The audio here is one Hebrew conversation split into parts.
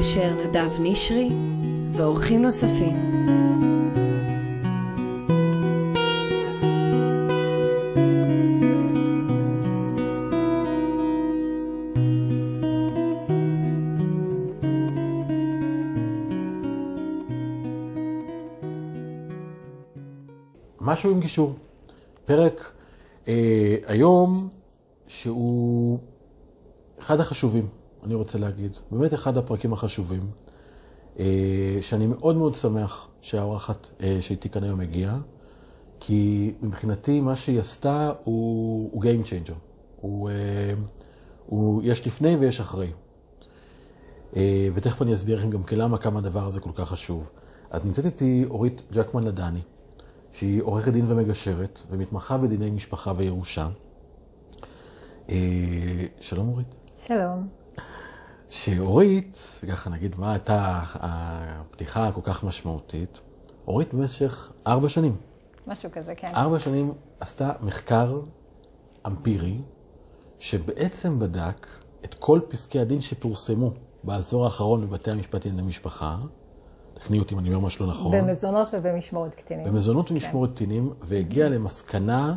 המגשר נדב נשרי ואורחים נוספים. משהו עם גישור. פרק אה, היום שהוא אחד החשובים, אני רוצה להגיד. באמת אחד הפרקים החשובים, אה, שאני מאוד מאוד שמח שהאורחת אה, שאיתי כאן היום הגיעה, כי מבחינתי מה שהיא עשתה הוא, הוא Game Changer. הוא, אה, הוא, יש לפני ויש אחרי. ותכף אני אסביר לכם גם למה כמה הדבר הזה כל כך חשוב. אז נמצאת איתי אורית ג'קמן לדני. שהיא עורכת דין ומגשרת ומתמחה בדיני משפחה וירושה. שלום אורית. שלום. שאורית, וככה נגיד מה הייתה הפתיחה הכל כך משמעותית, אורית במשך ארבע שנים. משהו כזה, כן. ארבע שנים עשתה מחקר אמפירי, שבעצם בדק את כל פסקי הדין שפורסמו בעשור האחרון בבתי המשפט לענייני משפחה, תקני אותי אם אני אומר משהו לא נכון. במזונות ובמשמורת קטינים. במזונות כן. ומשמורת קטינים, והגיעה למסקנה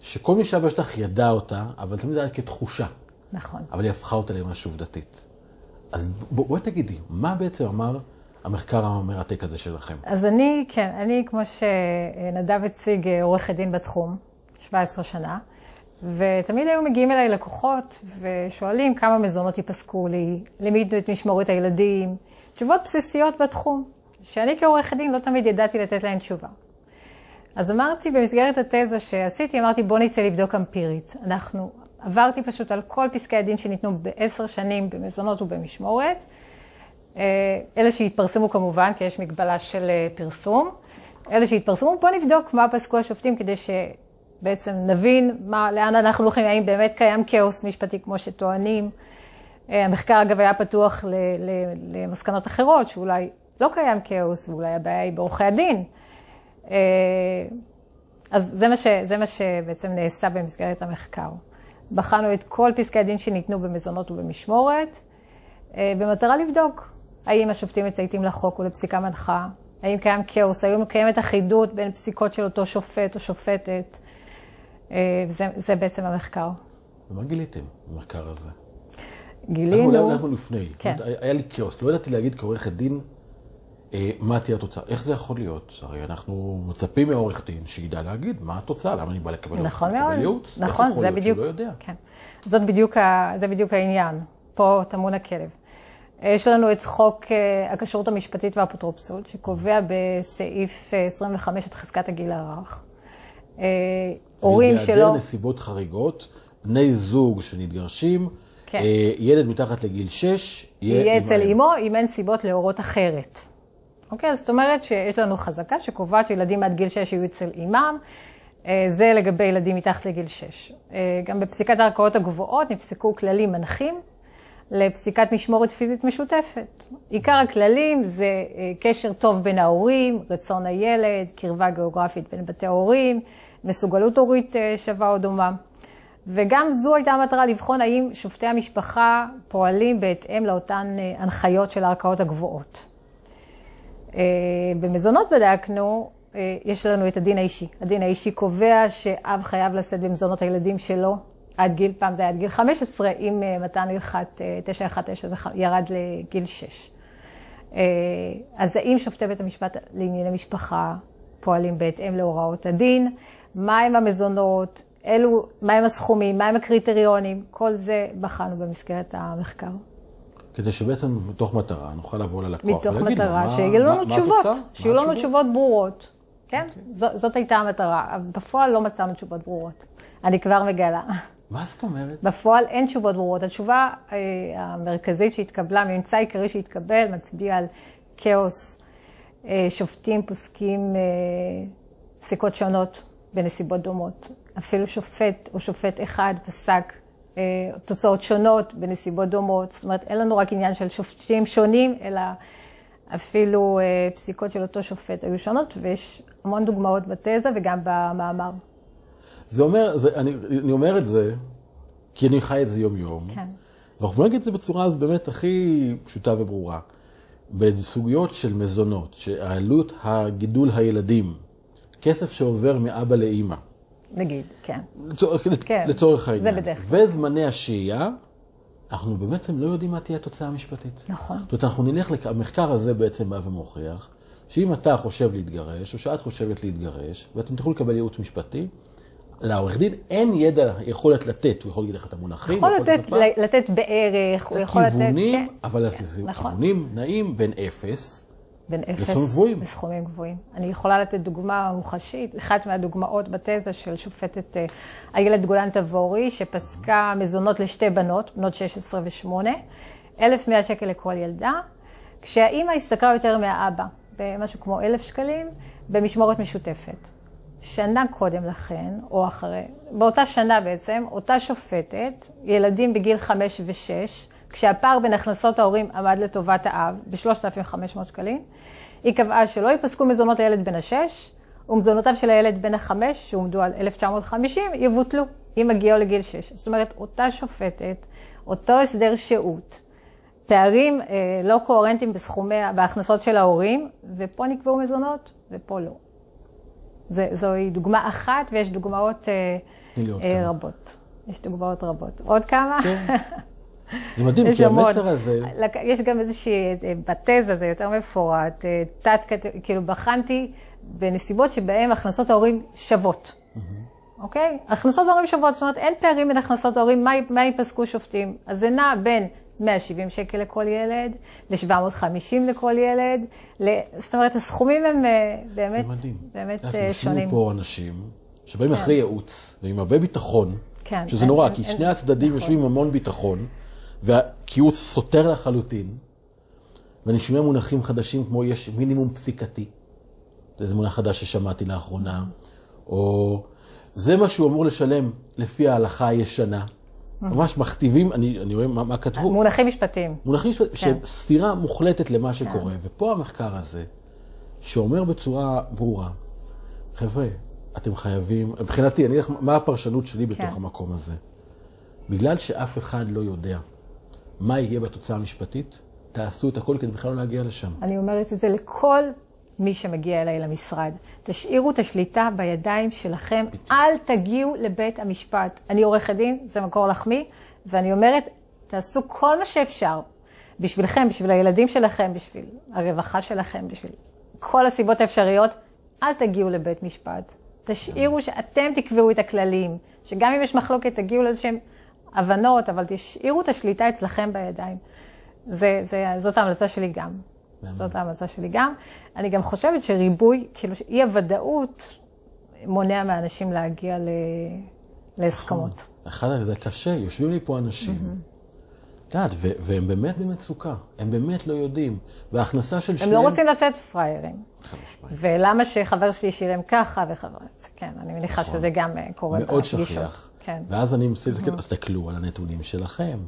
שכל מי שהיה בשטח ידע אותה, אבל תמיד היה כתחושה. נכון. אבל היא הפכה אותה למשהו עובדתית. אז בוא, בואי תגידי, מה בעצם אמר המחקר המרתק הזה שלכם? אז אני, כן, אני, כמו שנדב הציג, עורכת דין בתחום, 17 שנה, ותמיד היו מגיעים אליי לקוחות ושואלים כמה מזונות ייפסקו לי, למי את משמורת הילדים, תשובות בסיסיות בתחום, שאני כעורכת דין לא תמיד ידעתי לתת להן תשובה. אז אמרתי, במסגרת התזה שעשיתי, אמרתי, בוא נצא לבדוק אמפירית. אנחנו, עברתי פשוט על כל פסקי הדין שניתנו בעשר שנים במזונות ובמשמורת. אלה שהתפרסמו כמובן, כי יש מגבלה של פרסום. אלה שהתפרסמו, בוא נבדוק מה פסקו השופטים כדי שבעצם נבין מה, לאן אנחנו הולכים, האם באמת קיים כאוס משפטי כמו שטוענים. המחקר אגב היה פתוח למסקנות אחרות, שאולי לא קיים כאוס, ואולי הבעיה היא בעורכי הדין. אז זה מה, ש, זה מה שבעצם נעשה במסגרת המחקר. בחנו את כל פסקי הדין שניתנו במזונות ובמשמורת, במטרה לבדוק האם השופטים מצייתים לחוק ולפסיקה מנחה, האם קיים כאוס, האם קיימת אחידות בין פסיקות של אותו שופט או שופטת. זה, זה בעצם המחקר. ומה גיליתם במחקר הזה? גילינו... אנחנו אנחנו לפני. כן. היה לי כאוס, לא ידעתי להגיד כעורכת דין אה, מה תהיה התוצאה. איך זה יכול להיות? הרי אנחנו מצפים מעורך דין שידע להגיד מה התוצאה, למה אני בא לקבל נכון מאוד. ייעוץ? נכון, איך יכול זה בדיוק, לא? כן. זאת בדיוק, ה, זה בדיוק העניין. פה טמון הכלב. יש לנו את חוק אה, הכשרות המשפטית והאפוטרופסות, שקובע בסעיף אה, 25 את חזקת הגיל הרך. אה, הורים שלא... בהיעדר נסיבות חריגות, בני זוג שמתגרשים, כן. אה, ילד מתחת לגיל 6, יהיה עם אצל. אמו אם אין סיבות להורות אחרת. אוקיי, זאת אומרת שיש לנו חזקה שקובעת שילדים עד גיל 6 יהיו אצל אימם. אה, זה לגבי ילדים מתחת לגיל 6. אה, גם בפסיקת הערכאות הגבוהות נפסקו כללים מנחים לפסיקת משמורת פיזית משותפת. עיקר הכללים זה אה, קשר טוב בין ההורים, רצון הילד, קרבה גיאוגרפית בין בתי ההורים, מסוגלות הורית שווה או דומה. וגם זו הייתה המטרה לבחון האם שופטי המשפחה פועלים בהתאם לאותן הנחיות של הערכאות הגבוהות. אה, במזונות בדקנו, אה, יש לנו את הדין האישי. הדין האישי קובע שאב חייב לשאת במזונות הילדים שלו עד גיל, פעם זה היה עד גיל 15, עם אה, מתן הלכת אה, 919 זה ירד לגיל 6. אה, אז האם שופטי בית המשפט לענייני משפחה פועלים בהתאם להוראות הדין? מהם המזונות? אלו, מהם הסכומים? מהם הקריטריונים? כל זה בחנו במסגרת המחקר. כדי שבעצם מתוך מטרה נוכל לבוא ללקוח מתוך ולהגיד לו, מטרה מה- שיהיו מה- לנו מה תשובות? שיהיו לנו? תשובות ברורות. כן, ז- זאת הייתה המטרה. בפועל לא מצאנו תשובות ברורות. אני כבר מגלה. מה זאת אומרת? בפועל אין תשובות ברורות. התשובה אה, המרכזית שהתקבלה, הממצא העיקרי שהתקבל, מצביע על כאוס. אה, שופטים פוסקים אה, פסיקות שונות בנסיבות דומות. אפילו שופט או שופט אחד פסק תוצאות שונות בנסיבות דומות. זאת אומרת, אין לנו רק עניין של שופטים שונים, אלא אפילו אה, פסיקות של אותו שופט היו שונות, ויש המון דוגמאות בתזה וגם במאמר. זה אומר, זה, אני, אני אומר את זה, כי אני חי את זה יום-יום. כן. ואנחנו נגיד את זה בצורה אז באמת הכי פשוטה וברורה. בסוגיות של מזונות, שעלות הגידול הילדים, כסף שעובר מאבא לאימא, נגיד, כן. לצורך, כן, לצורך זה העניין, בדרך כלל. וזמני השהייה, אנחנו בעצם לא יודעים מה תהיה התוצאה המשפטית. נכון. זאת אומרת, אנחנו נלך, לק- המחקר הזה בעצם בא ומוכיח, שאם אתה חושב להתגרש, או שאת חושבת להתגרש, ואתם תוכלו לקבל ייעוץ משפטי, לעורך דין אין ידע, יכולת לתת, הוא יכול להגיד לך את המונחים, יכול לתת, לתת בערך, הוא יכול לתת, כיוונים, כן, אבל כן, נכון. נעים בין אפס, בין אפס לסכומים גבוהים. לסכומים גבוהים. אני יכולה לתת דוגמה מוחשית, אחת מהדוגמאות בתזה של שופטת אה, איילת גולן תבורי, שפסקה מזונות לשתי בנות, בנות 16 ו-8, 1,100 שקל לכל ילדה, כשהאימא השתכרה יותר מהאבא, במשהו כמו 1,000 שקלים, במשמורת משותפת. שנה קודם לכן, או אחרי, באותה שנה בעצם, אותה שופטת, ילדים בגיל 5 ו-6, כשהפער בין הכנסות ההורים עמד לטובת האב ב-3,500 שקלים, היא קבעה שלא ייפסקו מזונות לילד בן השש, ומזונותיו של הילד בן החמש, שהועמדו על 1950, יבוטלו, אם הגיעו לגיל 6. זאת אומרת, אותה שופטת, אותו הסדר שהות, פערים אה, לא קוהרנטיים בסכומי, בהכנסות של ההורים, ופה נקבעו מזונות, ופה לא. זה, זוהי דוגמה אחת, ויש דוגמאות אה, אה. רבות. יש דוגמאות רבות. עוד כמה? כן. זה מדהים, כי המון. המסר הזה, יש גם איזושהי, אה, בתזה זה יותר מפורט, אה, תת, כאילו בחנתי בנסיבות שבהן הכנסות ההורים שוות. אוקיי? הכנסות ההורים שוות, זאת אומרת אין פערים בין הכנסות ההורים, מה, מה ייפסקו שופטים? אז זה נע בין 170 שקל לכל ילד, ל-750 לכל ילד, ל... זאת אומרת הסכומים הם אה, באמת. באמת יודעת, שונים. יושבים פה אנשים שבאים אחרי ייעוץ, ועם הרבה ביטחון, כן, שזה אין- נורא, אין- כי שני הצדדים נכון. יושבים עם המון ביטחון, והייעוץ סותר לחלוטין, ואני שומע מונחים חדשים כמו יש מינימום פסיקתי, זה מונח חדש ששמעתי לאחרונה, או זה מה שהוא אמור לשלם לפי ההלכה הישנה. ממש מכתיבים, אני, אני רואה מה, מה כתבו. מונחים משפטיים. מונחים כן. של סתירה מוחלטת למה שקורה, ופה המחקר הזה, שאומר בצורה ברורה, חבר'ה, אתם חייבים, מבחינתי, אני אגיד לך מה הפרשנות שלי בתוך כן. המקום הזה. בגלל שאף אחד לא יודע מה יהיה בתוצאה המשפטית, תעשו את הכל כדי בכלל לא להגיע לשם. אני אומרת את זה לכל מי שמגיע אליי למשרד. תשאירו את השליטה בידיים שלכם, אל תגיעו לבית המשפט. אני עורכת דין, זה מקור לחמי, ואני אומרת, תעשו כל מה שאפשר בשבילכם, בשביל הילדים שלכם, בשביל הרווחה שלכם, בשביל כל הסיבות האפשריות, אל תגיעו לבית משפט. תשאירו שאתם תקבעו את הכללים, שגם אם יש מחלוקת, תגיעו לאיזשהם הבנות, אבל תשאירו את השליטה אצלכם בידיים. זה, זה, זאת ההמלצה שלי גם. זאת ההמלצה שלי גם. אני גם חושבת שריבוי, כאילו אי הוודאות מונע מאנשים להגיע ל... להסכמות. אחד, זה קשה, יושבים לי פה אנשים, את יודעת, והם באמת במצוקה, הם באמת לא יודעים, וההכנסה של הם שניהם... לא רוצים לצאת פראיירים. ולמה שחבר שלי שילם ככה וחבר... כן, אני מניחה שזה גם אה, קורה נכון. מאוד. שכיח. כן. ואז אני מסתכל, אז תסתכלו על הנתונים שלכם.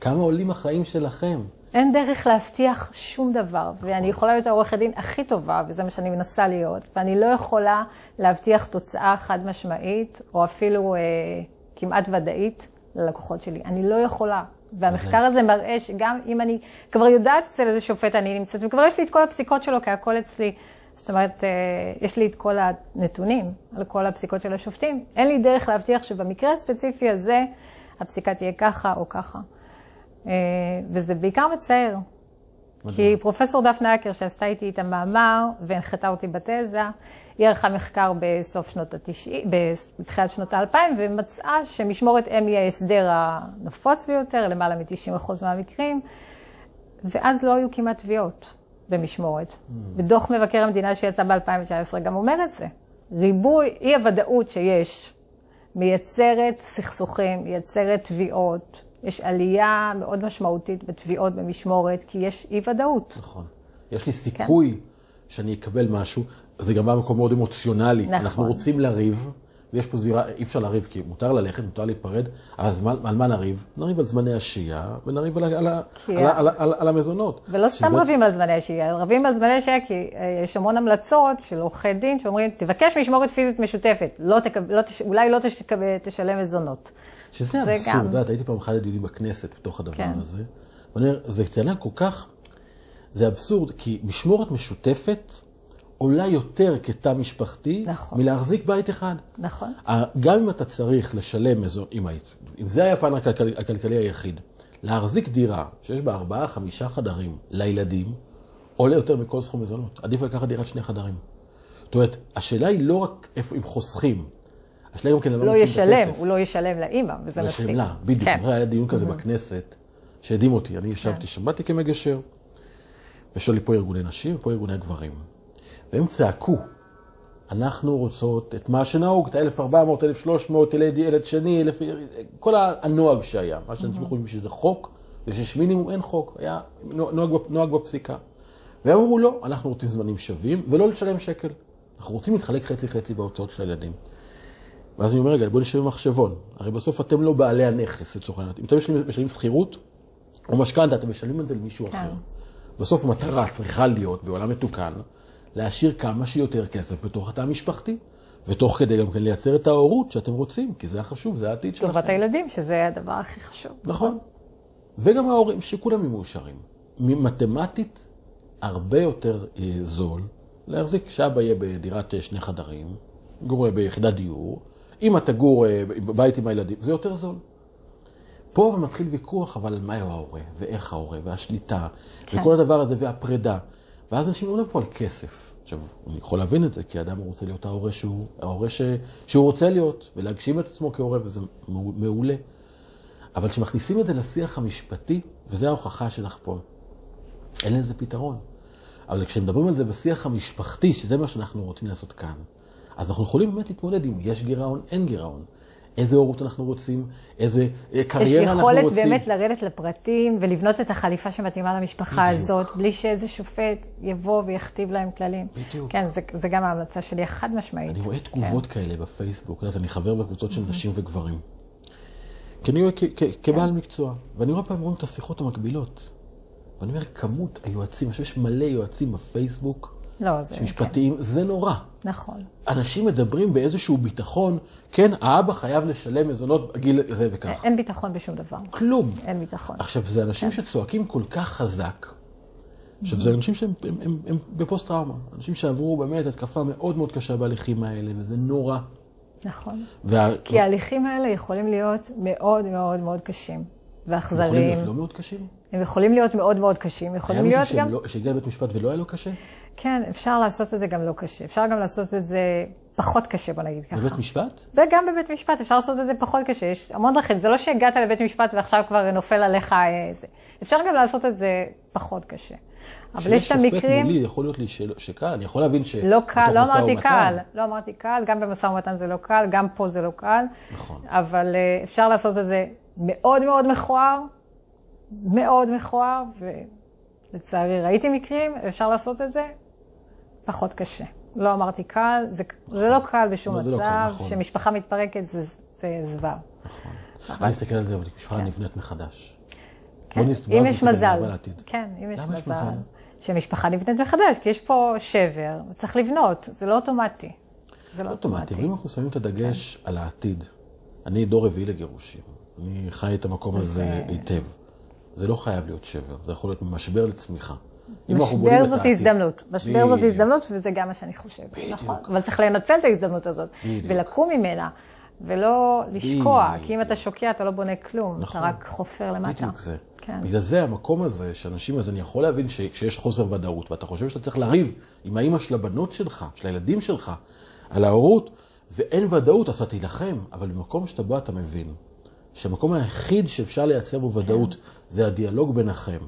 כמה עולים החיים שלכם? אין דרך להבטיח שום דבר, ואני יכולה להיות העורכת דין הכי טובה, וזה מה שאני מנסה להיות, ואני לא יכולה להבטיח תוצאה חד משמעית, או אפילו אה, כמעט ודאית ללקוחות שלי. אני לא יכולה. והמחקר הזה מראה שגם אם אני כבר יודעת אצל איזה שופט אני נמצאת, וכבר יש לי את כל הפסיקות שלו, כי הכל אצלי. זאת אומרת, אה, יש לי את כל הנתונים על כל הפסיקות של השופטים. אין לי דרך להבטיח שבמקרה הספציפי הזה, הפסיקה תהיה ככה או ככה. אה, וזה בעיקר מצער. כי פרופסור דפנה אקר, שעשתה איתי את המאמר והנחתה אותי בתזה, היא ערכה מחקר בסוף שנות ה-90, בתחילת שנות ה-2000, ומצאה שמשמורת אם היא ההסדר הנפוץ ביותר, למעלה מ-90% מהמקרים, ואז לא היו כמעט תביעות במשמורת. ודוח מבקר המדינה שיצא ב-2019 גם אומר את זה. ריבוי, אי הוודאות שיש, מייצרת סכסוכים, מייצרת תביעות. יש עלייה מאוד משמעותית בתביעות במשמורת, כי יש אי ודאות. נכון. יש לי סיכוי שאני אקבל משהו, זה גם בא ממקום מאוד אמוציונלי. נכון. אנחנו רוצים לריב, ויש פה זירה, אי אפשר לריב, כי מותר ללכת, מותר להיפרד, אז מה- על מה נריב? נריב על זמני השהייה, ונריב על, על, על, על, ה- על, על המזונות. ולא סתם רבים על זמני השהייה, רבים על זמני השהייה כי אה, יש המון המלצות של עורכי דין שאומרים, תבקש משמורת פיזית משותפת, לא תקב, לא תש, אולי לא תש, תשלם מזונות. שזה זה אבסורד, גם. הייתי פעם אחד הדיונים בכנסת בתוך הדבר כן. הזה, ואני אומר, זה טענה כל כך, זה אבסורד, כי משמורת משותפת עולה יותר כתא משפחתי, נכון. מלהחזיק בית אחד. נכון. גם אם אתה צריך לשלם איזו, אם, היית- אם זה היה הפן הכלכלי, הכלכלי היחיד, להחזיק דירה שיש בה ארבעה, חמישה חדרים לילדים, עולה יותר מכל סכום מזונות. עדיף לקחת דירת שני חדרים. זאת אומרת, השאלה היא לא רק איפה, אם חוסכים, השאלה גם כן למה לא ישלם. הוא לא ישלם לאימא, וזה מספיק. ישלם לה, בדיוק. כן. היה דיון כזה בכנסת, שהדהים אותי. אני ישבתי שם, באתי כמגשר, ויש לי פה ארגוני נשים ופה ארגוני גברים. והם צעקו, אנחנו רוצות את מה שנהוג, את ה-1400, 1300, ילד, ילד שני, אלף, כל הנוהג שהיה. מה שאנשים יכולים שזה חוק, ושיש מינימום, אין חוק. היה נוהג, נוהג בפסיקה. והם אמרו, לא, אנחנו רוצים זמנים שווים, ולא לשלם שקל. אנחנו רוצים להתחלק חצי-חצי בהוצאות של הילדים. ואז אני אומר, רגע, בואו נשב במחשבון. הרי בסוף אתם לא בעלי הנכס, לצורך העניין. אם אתם משלמים- משלמים שכירות או משכנתה, אתם משלמים את זה למישהו כן. אחר. בסוף המטרה צריכה להיות, בעולם מתוקן, להשאיר כמה שיותר כסף בתוך התא המשפחתי, ותוך כדי גם כן לייצר את ההורות שאתם רוצים, כי זה החשוב, זה העתיד שלכם. טובת הילדים, שזה הדבר הכי חשוב. נכון. וגם ההורים, שכולם יהיו מאושרים. מתמטית, הרבה יותר אה, זול להחזיק שאבא יהיה בדירת אה, שני חדרים, גור ביחידת דיור, אם אתה גור אה, בבית עם הילדים, זה יותר זול. פה מתחיל ויכוח, אבל על מהו ההורה, ואיך ההורה, והשליטה, כן. וכל הדבר הזה, והפרידה. ואז אנשים מדברים פה על כסף. עכשיו, אני יכול להבין את זה, כי אדם רוצה להיות ההורה שהוא, ההורה ש, שהוא רוצה להיות, ולהגשים את עצמו כהורה, וזה מעו- מעולה. אבל כשמכניסים את זה לשיח המשפטי, וזו ההוכחה שלך פה, אין לזה פתרון. אבל כשמדברים על זה בשיח המשפחתי, שזה מה שאנחנו רוצים לעשות כאן, אז אנחנו יכולים באמת להתמודד עם יש גירעון, אין גירעון. איזה הורות אנחנו רוצים, איזה אה, יש קריירה אנחנו יכולת רוצים. באמת לרדת לפרטים ולבנות את החליפה שמתאימה למשפחה בדיוק. הזאת, בלי שאיזה שופט יבוא ויכתיב להם כללים. בדיוק. כן, זה, זה גם ההמלצה שלי החד משמעית. אני רואה תגובות כאלה בפייסבוק, יודעת, אני חבר בקבוצות של נשים וגברים. כי אני רואה כבעל מקצוע, ואני רואה פעם רואים את השיחות המקבילות. ואני אומר, כמות היועצים, עכשיו יש מלא יועצים בפייסבוק, לא, זה... משפטיים, זה נורא. כן, נכון. אנשים מדברים באיזשהו ביטחון, כן, האבא חייב לשלם מזונות בגיל זה וכך. אין ביטחון בשום דבר. כלום. אין ביטחון. עכשיו, זה אנשים שצועקים כל כך חזק. עכשיו, זה אנשים שהם הם, הם, הם בפוסט-טראומה. אנשים שעברו באמת התקפה מאוד מאוד קשה בהליכים האלה, וזה נורא. נכון. וה... כי ההליכים האלה יכולים להיות מאוד מאוד מאוד קשים יכולים ואכזריים. להיות לא מאוד קשים. הם יכולים להיות מאוד מאוד קשים, יכולים היה להיות מישהו גם... שהם לא- שהגיע לבית משפט ולא היה לו קשה? כן, אפשר לעשות את זה גם לא קשה. אפשר גם לעשות את זה פחות קשה, בוא נגיד ככה. בבית משפט? וגם בבית משפט אפשר לעשות את זה פחות קשה, יש המון דרכים. זה לא שהגעת לבית משפט ועכשיו כבר נופל עליך אה, זה. אפשר גם לעשות את זה פחות קשה. אבל יש את שיש שופט המקרים... מולי, יכול להיות לי של- שקל, אני יכול להבין ש... לא קל, לא אמרתי ומתן- קל, לא אמרתי קל, גם במשא ומתן זה לא קל, גם פה זה לא קל. נכון. אבל אה, אפשר לעשות את זה מאוד מאוד מכוער, מאוד מכוער, ולצערי ראיתי מקרים, אפשר לעשות את זה פחות קשה. לא אמרתי קל, זה, זה לא קל בשום לא, לא מצב, קל, נכון. שמשפחה מתפרקת זה, זה זוועה. אני מסתכל על זה, אבל משפחה נבנית מחדש. כן, אם יש מזל. כן, אם יש מזל, מזל? שמשפחה נבנית מחדש, כי יש פה שבר, צריך לבנות, זה לא אוטומטי. זה לא לא אוטומטי, אם אנחנו שמים את הדגש על העתיד, אני דור רביעי לגירושים, אני חי את המקום הזה היטב. זה לא חייב להיות שבר, זה יכול להיות משבר לצמיחה. משבר את זאת הזדמנות. משבר זאת. הזדמנות, וזה גם מה שאני חושבת. נכון. אבל צריך לנצל את ההזדמנות הזאת. ולקום ממנה, ולא לשקוע. כי אם אתה שוקע אתה לא בונה כלום, נכון. אתה רק חופר למטה. בדיוק זה. כן. בגלל זה המקום הזה, שאנשים, אז אני יכול להבין שכשיש חוסר ודאות, ואתה חושב שאתה צריך לריב עם האימא של הבנות שלך, של הילדים שלך, על ההורות, ואין ודאות, אז אתה תילחם, אבל במקום שאתה בא אתה מבין, שהמקום היחיד שאפשר לייצר בו ודאות, זה הדיאלוג ביניכם.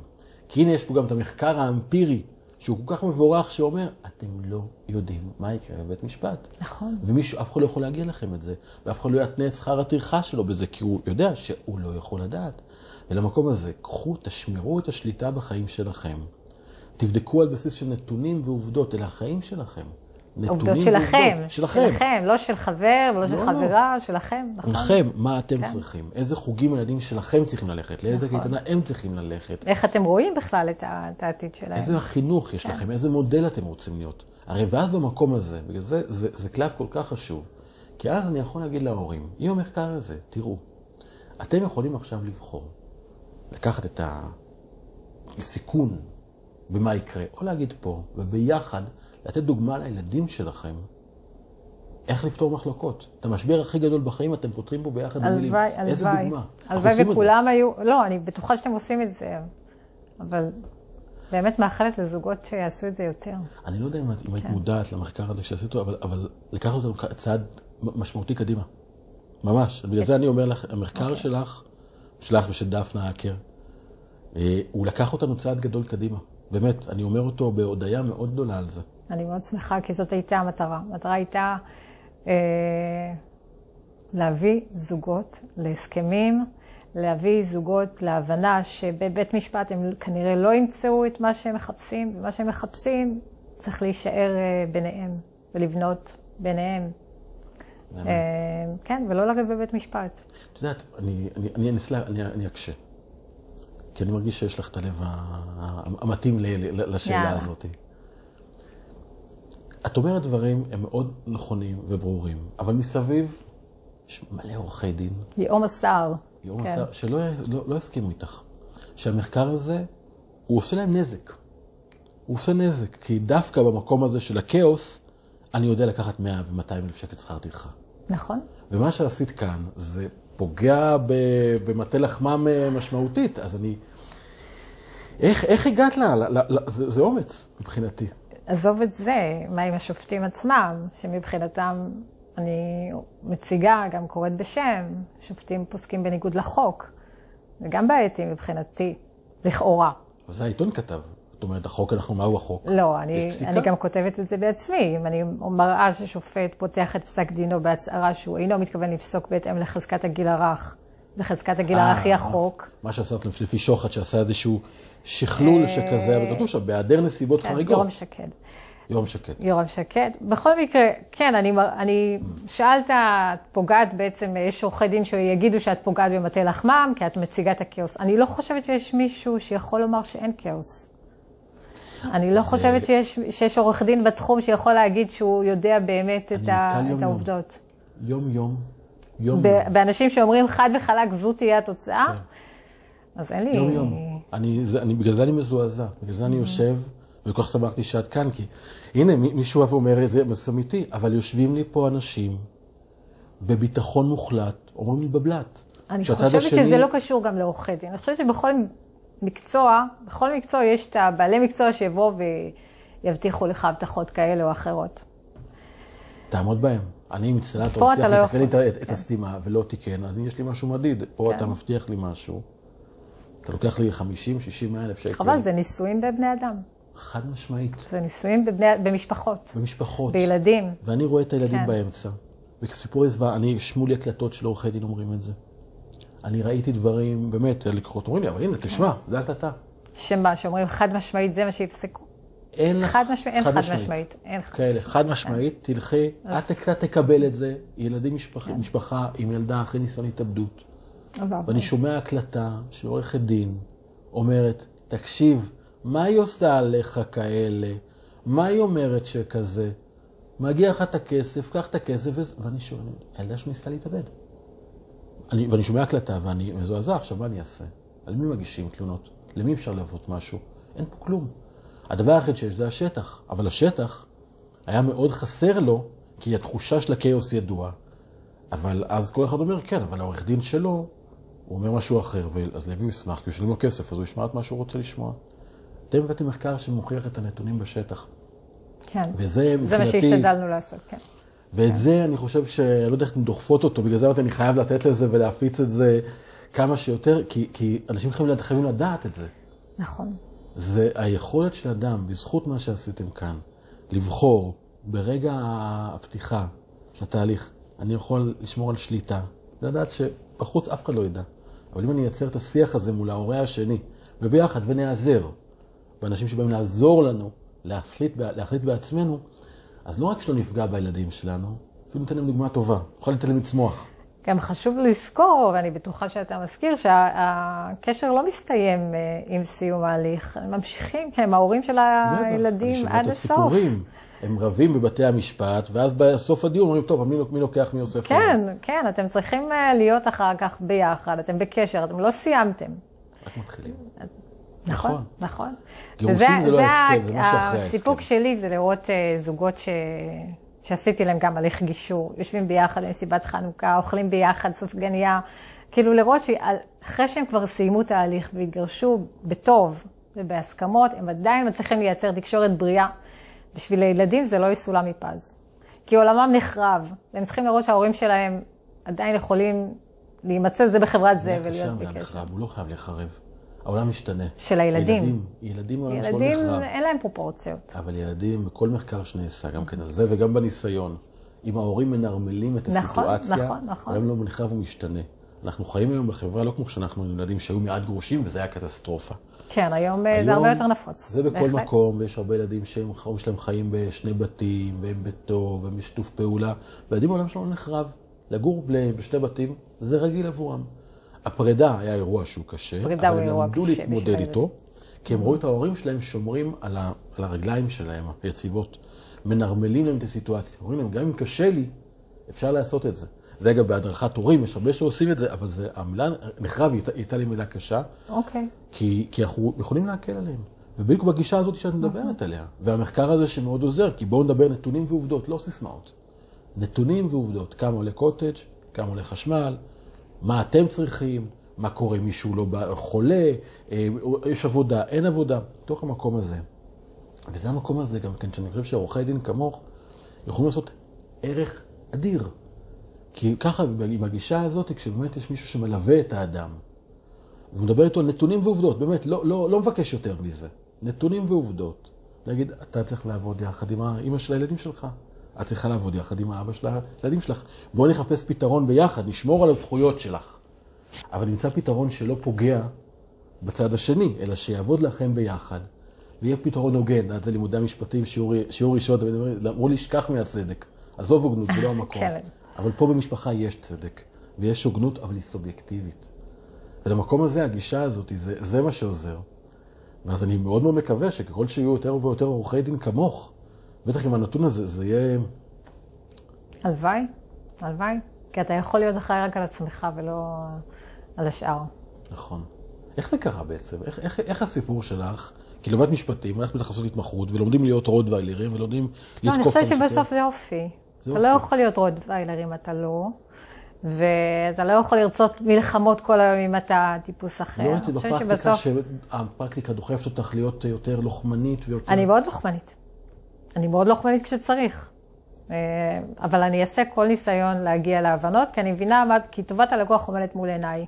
כי הנה יש פה גם את המחקר האמפירי, שהוא כל כך מבורך, שאומר, אתם לא יודעים מה יקרה בבית משפט. נכון. ומישהו, אף אחד לא יכול להגיע לכם את זה, ואף אחד לא יתנה את שכר הטרחה שלו בזה, כי הוא יודע שהוא לא יכול לדעת. ולמקום הזה, קחו, תשמרו את השליטה בחיים שלכם. תבדקו על בסיס של נתונים ועובדות, אלה החיים שלכם. עובדות שלכם, ועובדות. שלכם. שלכם, לא של חבר ולא של לא, לא. חברה, שלכם, נכון? לכם, מה אתם כן. צריכים? איזה חוגים הילדים שלכם צריכים ללכת? לאיזה נכון. קייטנה הם צריכים ללכת? איך אתם רואים בכלל את את העתיד שלהם? איזה חינוך כן. יש לכם? איזה מודל אתם רוצים להיות? הרי ואז במקום הזה, בגלל זה, זה, זה קלף כל כך חשוב. כי אז אני יכול להגיד להורים, עם המחקר הזה, תראו, אתם יכולים עכשיו לבחור, לקחת את הסיכון במה יקרה, או להגיד פה, וביחד לתת דוגמה לילדים שלכם, איך לפתור מחלוקות. את המשבר הכי גדול בחיים אתם פותרים פה ביחד במילים. הלוואי, איזה הלוואי. דוגמה. אנחנו הלוואי. וכולם היו, לא, אני בטוחה שאתם עושים את זה, אבל באמת מאחלת לזוגות שיעשו את זה יותר. אני לא יודע אם, אם היית כן. מודעת למחקר הזה שעשית, אבל, אבל לקחת אותנו צעד משמעותי קדימה. ממש. בגלל זה אני אומר לך, המחקר אוקיי. שלך, שלך ושל דפנה האקר, אה, הוא לקח אותנו צעד גדול קדימה. באמת, אני אומר אותו בהודיה מאוד גדולה על זה. אני מאוד שמחה, כי זאת הייתה המטרה. המטרה הייתה אה, להביא זוגות להסכמים, להביא זוגות להבנה שבבית משפט הם כנראה לא ימצאו את מה שהם מחפשים, ומה שהם מחפשים צריך להישאר אה, ביניהם ולבנות ביניהם. אה, כן, ולא לריב בבית משפט. את יודעת, אני, אני, אני אנסה, אני, אני אקשה. כי אני מרגיש שיש לך את הלב המתאים לשאלה יאללה. הזאת. את אומרת דברים, הם מאוד נכונים וברורים, אבל מסביב יש מלא עורכי דין, יאום הסער. יום כן. שלא לא, לא יסכימו איתך. שהמחקר הזה, הוא עושה להם נזק. הוא עושה נזק, כי דווקא במקום הזה של הכאוס, אני יודע לקחת 100 ו-200 אלף שקל שכר טרחה. נכון? ומה שעשית כאן, זה פוגע במטה לחמם אה, משמעותית, אז אני... איך, איך הגעת לה? ל, ל, ל, זה, זה אומץ מבחינתי. עזוב את זה, מה עם השופטים עצמם, שמבחינתם אני מציגה, גם קוראת בשם, שופטים פוסקים בניגוד לחוק. זה גם בעייתי מבחינתי, לכאורה. אבל זה העיתון כתב. זאת אומרת, החוק, אנחנו, מהו החוק? לא, אני? אני גם כותבת את זה בעצמי. אם אני מראה ששופט פותח את פסק דינו בהצהרה שהוא אינו מתכוון לפסוק בהתאם לחזקת הגיל הרך, וחזקת הגיל הרך היא אה, החוק. מה שעשת לפי שוחט, שעשה איזשהו שכלול שכזה, אבל כתוב שם, בהיעדר נסיבות כן, חריגות. יורם שקד. יורם שקד. יורם שקד. בכל מקרה, כן, אני, אני שאלת, את פוגעת בעצם, יש עורכי דין שיגידו שאת פוגעת במטה לחמם, כי את מציגה את הכאוס. אני לא חושבת שיש מישהו שיכול לומר שאין כאוס. אני לא חושבת שיש, שיש עורך דין בתחום שיכול להגיד שהוא יודע באמת את, ה, יום את יום. העובדות. יום יום, יום. באנשים שאומרים חד וחלק, זו תהיה התוצאה, כן. אז אין לי... יום יום. אני, זה, אני, בגלל זה אני מזועזע, בגלל זה אני יושב, וכל כך שמחתי שאת כאן, כי הנה, מי- מישהו בא ואומר, זה מסכים איתי, אבל יושבים לי פה אנשים בביטחון מוחלט, אומרים לי בבלת. אני חושבת השני- שזה לא קשור גם לעורכי דין. אני חושבת שבכל מקצוע, בכל מקצוע יש את הבעלי מקצוע שיבואו ויבטיחו לך הבטחות כאלה או אחרות. תעמוד בהם. אני מצטער, אתה פה אתה לא לתקן לי את, יכול. את, את הסתימה, ולא תיקן, אני יש לי משהו מדיד. פה כן. אתה מבטיח לי משהו, אתה לוקח לי 50, 60, 100 אלף שקל. חבל, זה ניסויים בבני אדם. חד משמעית. זה ניסויים בבני, במשפחות, במשפחות. בילדים. ואני רואה את הילדים כן. באמצע. וסיפורי זוועה, אני, שמעו לי הקלטות של עורכי דין אומרים את זה. אני ראיתי דברים, באמת, לקוחות אומרים לי, אבל הנה, תשמע, זה הקלטה. שמה, שאומרים חד משמעית, זה מה שיפסקו. אין לך... חד משמעית, אין חד משמעית. אין חד כאלה, חד משמעית, תלכי, את תקבל את זה, ילדים, משפחה, כן. משפחה עם ילדה אחרי ניסיון התאבדות. ואני שומע הקלטה של עורכת דין אומרת, תקשיב, מה היא עושה עליך כאלה? מה היא אומרת שכזה? מגיע לך את הכסף, קח את הכסף, ואני שואל, הילדה שניסתה להתאבד. אני, ואני שומע הקלטה ואני מזועזע, עכשיו מה אני אעשה? על מי מגישים תלונות? למי אפשר להוות משהו? אין פה כלום. הדבר היחיד שיש זה השטח, אבל השטח היה מאוד חסר לו, כי התחושה של הכאוס ידוע. אבל אז כל אחד אומר, כן, אבל העורך דין שלו, הוא אומר משהו אחר, אז למי הוא ישמח? כי הוא ישלם לו כסף, אז הוא ישמע את מה שהוא רוצה לשמוע. אתם הבאתם מחקר שמוכיח את הנתונים בשטח. כן. וזה זה מה מבחינתי- שהשתדלנו לעשות, כן. ואת זה אני חושב ש... לא יודע איך אתן דוחפות אותו, בגלל זה אמרתי, אני חייב לתת לזה ולהפיץ את זה כמה שיותר, כי, כי אנשים חייבים לדעת את זה. נכון. זה היכולת של אדם, בזכות מה שעשיתם כאן, לבחור ברגע הפתיחה של התהליך, אני יכול לשמור על שליטה, לדעת שבחוץ אף אחד לא ידע. אבל אם אני אייצר את השיח הזה מול ההורה השני, וביחד ונעזר באנשים שבאים לעזור לנו להחליט, להחליט בעצמנו, אז לא רק שלא נפגע בילדים שלנו, אפילו ניתן להם דוגמה טובה, נוכל לתת להם לצמוח. גם חשוב לזכור, ואני בטוחה שאתה מזכיר, שהקשר לא מסתיים אה, עם סיום ההליך. הם ממשיכים, כי הם ההורים של הילדים עד הסוף. הסיפורים. הם רבים בבתי המשפט, ואז בסוף הדיון אומרים, טוב, מי, מי לוקח, מי אוסף? כן, לנו? כן, אתם צריכים אה, להיות אחר כך ביחד, אתם בקשר, אתם לא סיימתם. רק מתחילים. נכון, נכון. נכון. גירושים זה לא ההסכם, זה משהו אחרי ההסכם. הסיפוק שלי זה לראות uh, זוגות ש... שעשיתי להם גם הליך גישור, יושבים ביחד במסיבת חנוכה, אוכלים ביחד סופגניה, כאילו לראות שאחרי שהם כבר סיימו את ההליך והתגרשו בטוב ובהסכמות, הם עדיין מצליחים לייצר תקשורת בריאה. בשביל הילדים זה לא יסולא מפז. כי עולמם נחרב, והם צריכים לראות שההורים שלהם עדיין יכולים להימצא זה בחברת זה ולהיות בקשר. נחרב, הוא לא חייב להיחרב. העולם משתנה. של הילדים. ילדים, ילדים העולם שלו ילדים, נחרב. אין להם פרופורציות. אבל ילדים, בכל מחקר שנעשה, גם כן על זה וגם בניסיון, אם ההורים מנרמלים את נכון, הסיטואציה, נכון, נכון. העולם לא נחרב ומשתנה. אנחנו חיים היום בחברה לא כמו כשאנחנו ילדים שהיו מעט גרושים, וזה היה קטסטרופה. כן, היום, היום זה הרבה יותר נפוץ. זה בכל בהחלט. מקום, ויש הרבה ילדים שההורים שלהם חיים בשני בתים, והם בטוב, והם בשיתוף פעולה, וילדים העולם שלנו נחרב. לגור בשני בתים, זה רגיל עבורם. הפרידה היה אירוע שהוא קשה, אבל הם למדו להתמודד איתו, כי הם ראו את ההורים שלהם שומרים על, ה, על הרגליים שלהם, היציבות, מנרמלים להם את הסיטואציה. אומרים להם, גם אם קשה לי, אפשר לעשות את זה. זה אגב בהדרכת הורים, יש הרבה שעושים את זה, אבל זה, המילה נחרב היא הייתה לי מילה קשה. אוקיי. כי, כי אנחנו יכולים להקל עליהם. ובדיוק בגישה הזאת שאת מדברת עליה. והמחקר הזה שמאוד עוזר, כי בואו נדבר נתונים ועובדות, לא סיסמאות. נתונים ועובדות, כמה עולה קוטג', כמה עולה חשמל, מה אתם צריכים, מה קורה אם מישהו לא חולה, אה, יש עבודה, אין עבודה, בתוך המקום הזה. וזה המקום הזה גם כן, שאני חושב שעורכי דין כמוך יכולים לעשות ערך אדיר. כי ככה, עם הגישה הזאת, כשבאמת יש מישהו שמלווה את האדם, והוא מדבר איתו על נתונים ועובדות, באמת, לא, לא, לא מבקש יותר מזה. נתונים ועובדות. להגיד, אתה צריך לעבוד יחד עם האמא של הילדים שלך. את צריכה לעבוד יחד עם האבא של הילדים שלך. בואי נחפש פתרון ביחד, נשמור על הזכויות שלך. אבל נמצא פתרון שלא פוגע בצד השני, אלא שיעבוד לכם ביחד, ויהיה פתרון הוגן. זה לימודי המשפטים, שיעור, שיעור ראשון, אמרו לי, שכח מהצדק. עזוב הוגנות, זה לא המקום. כן. אבל פה במשפחה יש צדק, ויש הוגנות, אבל היא סובייקטיבית. ולמקום הזה, הגישה הזאת, זה, זה מה שעוזר. ואז אני מאוד מאוד מקווה שככל שיהיו יותר ויותר עורכי דין כמוך, בטח עם הנתון הזה, זה יהיה... הלוואי, הלוואי. כי אתה יכול להיות אחראי רק על עצמך ולא על השאר. נכון. איך זה קרה בעצם? איך, איך, איך הסיפור שלך? כי למדת משפטים, הלכת בטח לעשות התמחות, ולומדים להיות רודוויילרים, ולומדים לתקוף את המשפטים. לא, אני חושבת שבסוף זה אופי. אתה לא יכול להיות רודוויילר אם אתה לא, ואתה לא יכול לרצות מלחמות כל היום אם אתה טיפוס אחר. לא ראיתי בפרקטיקה שבסוף... שהפרקטיקה דוחפת אותך להיות יותר לוחמנית ויותר... אני מאוד לוחמנית. אני מאוד לוחמנית כשצריך. אה, אבל אני אעשה כל ניסיון להגיע להבנות, כי אני מבינה מה, כי טובת הלקוח עומדת מול עיניי.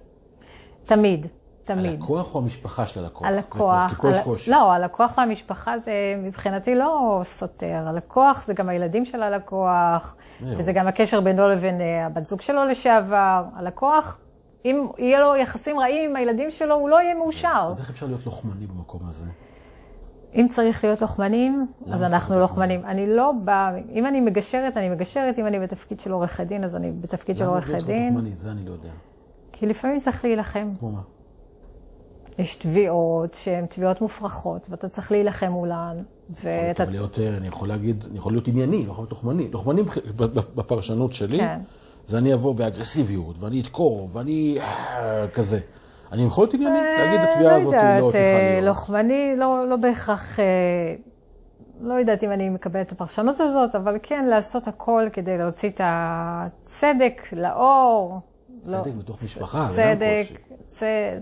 תמיד, תמיד. הלקוח או המשפחה של הלקוח? הלקוח. על... לא, הלקוח והמשפחה זה מבחינתי לא סותר. הלקוח זה גם הילדים של הלקוח, וזה גם הקשר בינו לבין אה, הבת זוג שלו לשעבר. הלקוח, אם יהיה לו יחסים רעים עם הילדים שלו, הוא לא יהיה מאושר. אז איך אפשר להיות לוחמני במקום הזה? אם צריך להיות לוחמנים, אז אנחנו לוחמנים. אני לא באה, אם אני מגשרת, אני מגשרת, אם אני בתפקיד של עורכת דין, אז אני בתפקיד של עורכת דין. למה? זה אני לא יודע. כי לפעמים צריך להילחם. כמו מה? יש תביעות שהן תביעות מופרכות, ואתה צריך להילחם מולן. ואתה... להיות, אני יכול להגיד, אני יכול להיות ענייני, לא יכול להיות לוחמני. לוחמני בפרשנות שלי, כן. זה אני אבוא באגרסיביות, ואני אדקור, ואני אה, כזה. אני יכול להיות ענייני, להגיד, התביעה הזאת לא צריכה להיות. לוחמני, לא, לא בהכרח, לא יודעת אם אני מקבלת את הפרשנות הזאת, אבל כן לעשות הכל כדי להוציא את הצדק לאור. צדק לא, בתוך משפחה, זה גם קושי.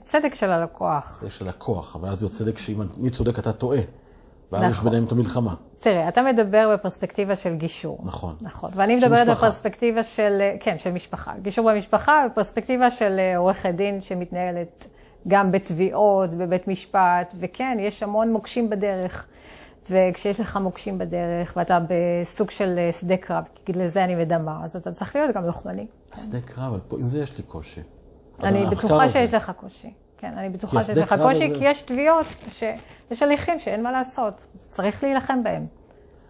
צדק של הלקוח. צדק של לקוח, אבל אז זה צדק שאם אני צודק אתה טועה. ואז נכון. יש ביניהם את המלחמה. תראה, אתה מדבר בפרספקטיבה של גישור. נכון. נכון. ואני מדברת בפרספקטיבה של, כן, של משפחה. גישור במשפחה, בפרספקטיבה של עורכת דין שמתנהלת גם בתביעות, בבית משפט, וכן, יש המון מוקשים בדרך. וכשיש לך מוקשים בדרך, ואתה בסוג של שדה קרב, כי לזה אני מדמה, אז אתה צריך להיות גם לוחמני. שדה קרב, אבל פה, עם זה יש לי קושי. אני בטוחה שיש לך קושי. כן, אני בטוחה שיש לך קושי, כי יש תביעות, שיש הליכים שאין מה לעשות, צריך להילחם בהם.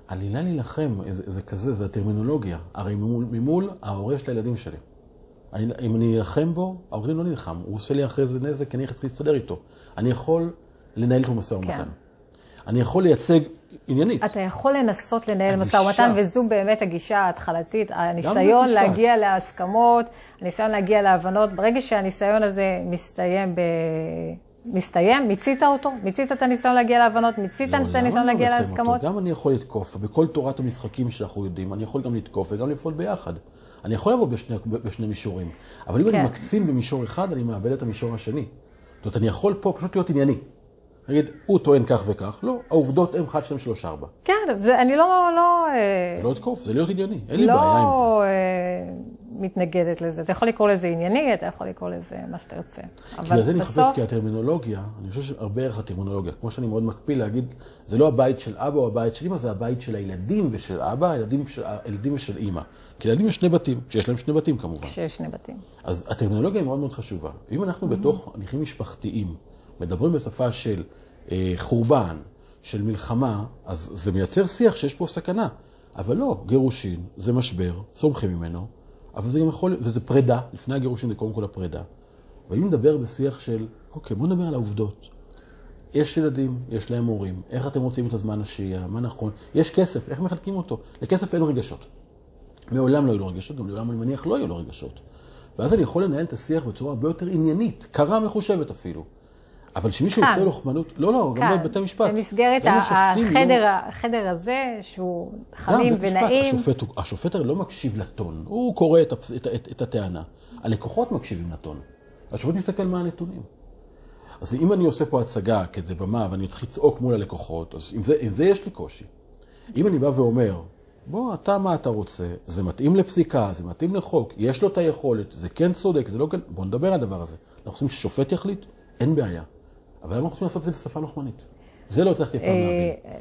עלילה להילחם, זה, זה כזה, זה הטרמינולוגיה. הרי ממול, ממול ההורה של הילדים שלי. אני, אם אני אלחם בו, ההורה לא נלחם, הוא עושה לי אחרי זה נזק, כי אני צריך להסתדר איתו. אני יכול לנהל איתו משא ומתן. כן. אני יכול לייצג עניינית. אתה יכול לנסות לנהל. משא ומתן, וזו באמת הגישה ההתחלתית, הניסיון. להגיע להסכמות, הניסיון להגיע להבנות. ברגע שהניסיון הזה מסתיים ב... מסתיים, מיצית אותו, מיצית את הניסיון להגיע להבנות, מיצית את לעולם הניסיון לא להגיע להסכמות. אותו. גם אני יכול לתקוף, בכל תורת המשחקים שאנחנו יודעים, אני יכול גם לתקוף וגם לפעול ביחד. אני יכול לעבוד בשני, בשני מישורים, אבל אם כן. אני מקצין במישור אחד, אני מאבד את המישור השני. זאת אומרת, אני יכול פה פשוט להיות ענייני. נגיד, הוא טוען כך וכך, לא, העובדות הן 1, 2, 3, 4. כן, זה- אני לא, לא, אה, זה לא לתקוף, זה להיות ענייני, אין לי בעיה עם זה. לא מתנגדת לזה. אתה יכול לקרוא לזה ענייני, אתה יכול לקרוא לזה מה שאתה רוצה. בגלל זה אני מחפש, כי הטרמינולוגיה, אני חושב שהרבה ערך הטרמינולוגיה. כמו שאני מאוד מקפיד להגיד, זה לא הבית של אבא או הבית של אמא, זה הבית של הילדים ושל אבא, הילדים, של, הילדים ושל אמא. כי לילדים יש שני בתים, שיש להם שני בתים כמובן. כשיש שני בתים. אז הטרמינולוגיה היא מאוד מאוד חשובה. אם אנחנו בתוך הליכים משפחתיים מדברים בשפה של אה, חורבן, של מלחמה, אז זה מייצר שיח שיש פה סכנה. אבל לא, גירושין זה משבר, צומחים ממנו, אבל זה גם יכול, וזה פרידה, לפני הגירושין זה קודם כל הפרידה. ואם נדבר בשיח של, אוקיי, בואו נדבר על העובדות. יש ילדים, יש להם הורים, איך אתם רוצים את הזמן השהייה, מה נכון, יש כסף, איך מחלקים אותו? לכסף אין רגשות. מעולם לא היו לו רגשות, גם לעולם אני מניח לא היו לו רגשות. ואז אני יכול לנהל את השיח בצורה הרבה יותר עניינית, קרה מחושבת אפילו. אבל כשמישהו כאן. יוצא לוחמנות, לא, לא, גם כאן, בבתי משפט. במסגרת החדר, לא- הזה, שהוא חמים ונעים. השופט, הרי לא מקשיב לטון, הוא קורא את הטענה. הלקוחות מקשיבים לטון. השופט מסתכל מה הנתונים. אז אם אני עושה פה הצגה כזה במה ואני צריך לצעוק מול הלקוחות, אז עם זה, עם זה יש לי קושי. אם אני בא ואומר, בוא, אתה מה אתה רוצה, זה מתאים לפסיקה, זה מתאים לחוק, יש לו את היכולת, זה כן צודק, זה לא כן, בוא נדבר על הדבר הזה. אנחנו רוצים ששופט יחליט? אין בעיה. אבל למה אנחנו רוצים לעשות את זה בשפה לוחמנית? זה לא הצלחתי אף פעם להבין.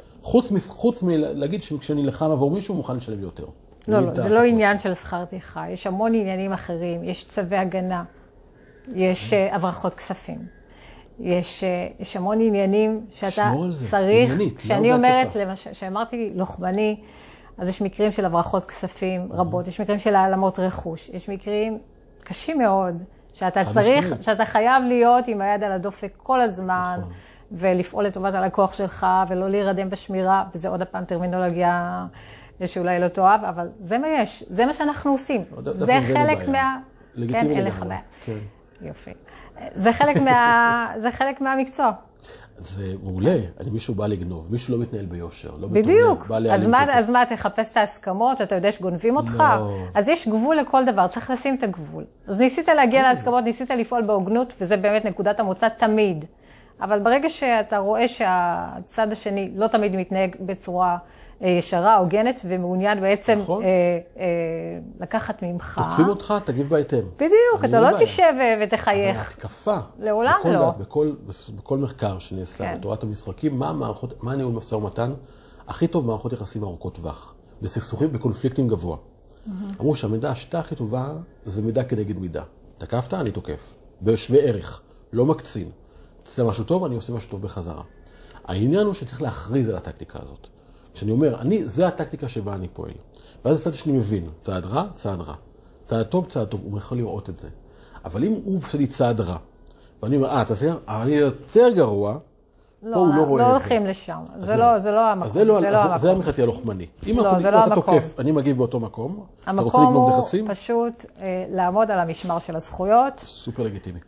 חוץ, מלהגיד שכשאני נלחם עבור מישהו, מוכן לשלם יותר. לא, לא, זה לא עניין של שכר טרחה, יש המון עניינים אחרים, יש צווי הגנה, יש אה, הברחות כספים, יש, אה, יש המון עניינים שאתה צריך, לא כשאני. אומרת, כשאמרתי לוחמני, אז יש מקרים של הברחות כספים רבות, יש מקרים של העלמות רכוש, יש מקרים קשים מאוד, שאתה צריך, משמעית. שאתה חייב להיות עם היד על הדופק כל הזמן. נכון. ולפעול לטובת הלקוח שלך, ולא להירדם בשמירה, וזה עוד הפעם טרמינולוגיה שאולי לא תאהב, אבל זה מה יש, זה מה שאנחנו עושים. לא, זה חלק. מה... לגיטימי כן, אין לך. בעיה. כן. יופי. זה חלק, מה... זה חלק מהמקצוע. זה מעולה. אני, מישהו בא לגנוב, מישהו לא מתנהל ביושר, לא בדיוק. בא אז מה. אז מה, תחפש את ההסכמות, אתה יודע שגונבים אותך? לא. אז יש גבול לכל דבר, צריך לשים את הגבול. אז ניסית להגיע להסכמות, ניסית לפעול בהוגנות, וזה באמת נקודת המוצא תמיד. אבל ברגע שאתה רואה שהצד השני לא תמיד מתנהג בצורה ישרה, הוגנת, ומעוניין בעצם נכון. אה, אה, לקחת ממך, תוקפים אותך, תגיב בהתאם. בדיוק, אתה לא. תשב אבל ותחייך. ההתקפה, לעולם בכל לא. בכל, בכל מחקר שנעשה כן. בתורת המשחקים, מה המערכות, מה ניהול משא ומתן הכי טוב מערכות יחסים ארוכות טווח, בסכסוכים, בקונפליקטים גבוה. אמרו שהמידה השיטה הכי טובה זה מידה כנגד מידה. תקפת, אני תוקף. בשווה ערך, לא מקצין. עושה משהו טוב, אני עושה משהו טוב בחזרה. העניין הוא שצריך להכריז על הטקטיקה הזאת. כשאני אומר, אני, זה הטקטיקה שבה אני פועל. ואז הצד השני מבין, צעד רע, צעד רע. צעד טוב, צעד טוב, הוא יכול לראות את זה. אבל אם הוא עושה לי צעד רע, ואני אומר, אה, אתה עושה, אני יותר גרוע, פה הוא לא רואה לא את זה. הולכים לשם. אז זה לא, זה לא המקום. זה לא, זה לא זה- זה המקום. המחלטי הלוחמני. אם לא, זה לא אתה המקום. תוקף, אני מגיב באותו מקום. אתה רוצה המקום לגנוב הוא נכסים? פשוט אה, לעמוד על המשמר של הזכויות סופר לגיטימי.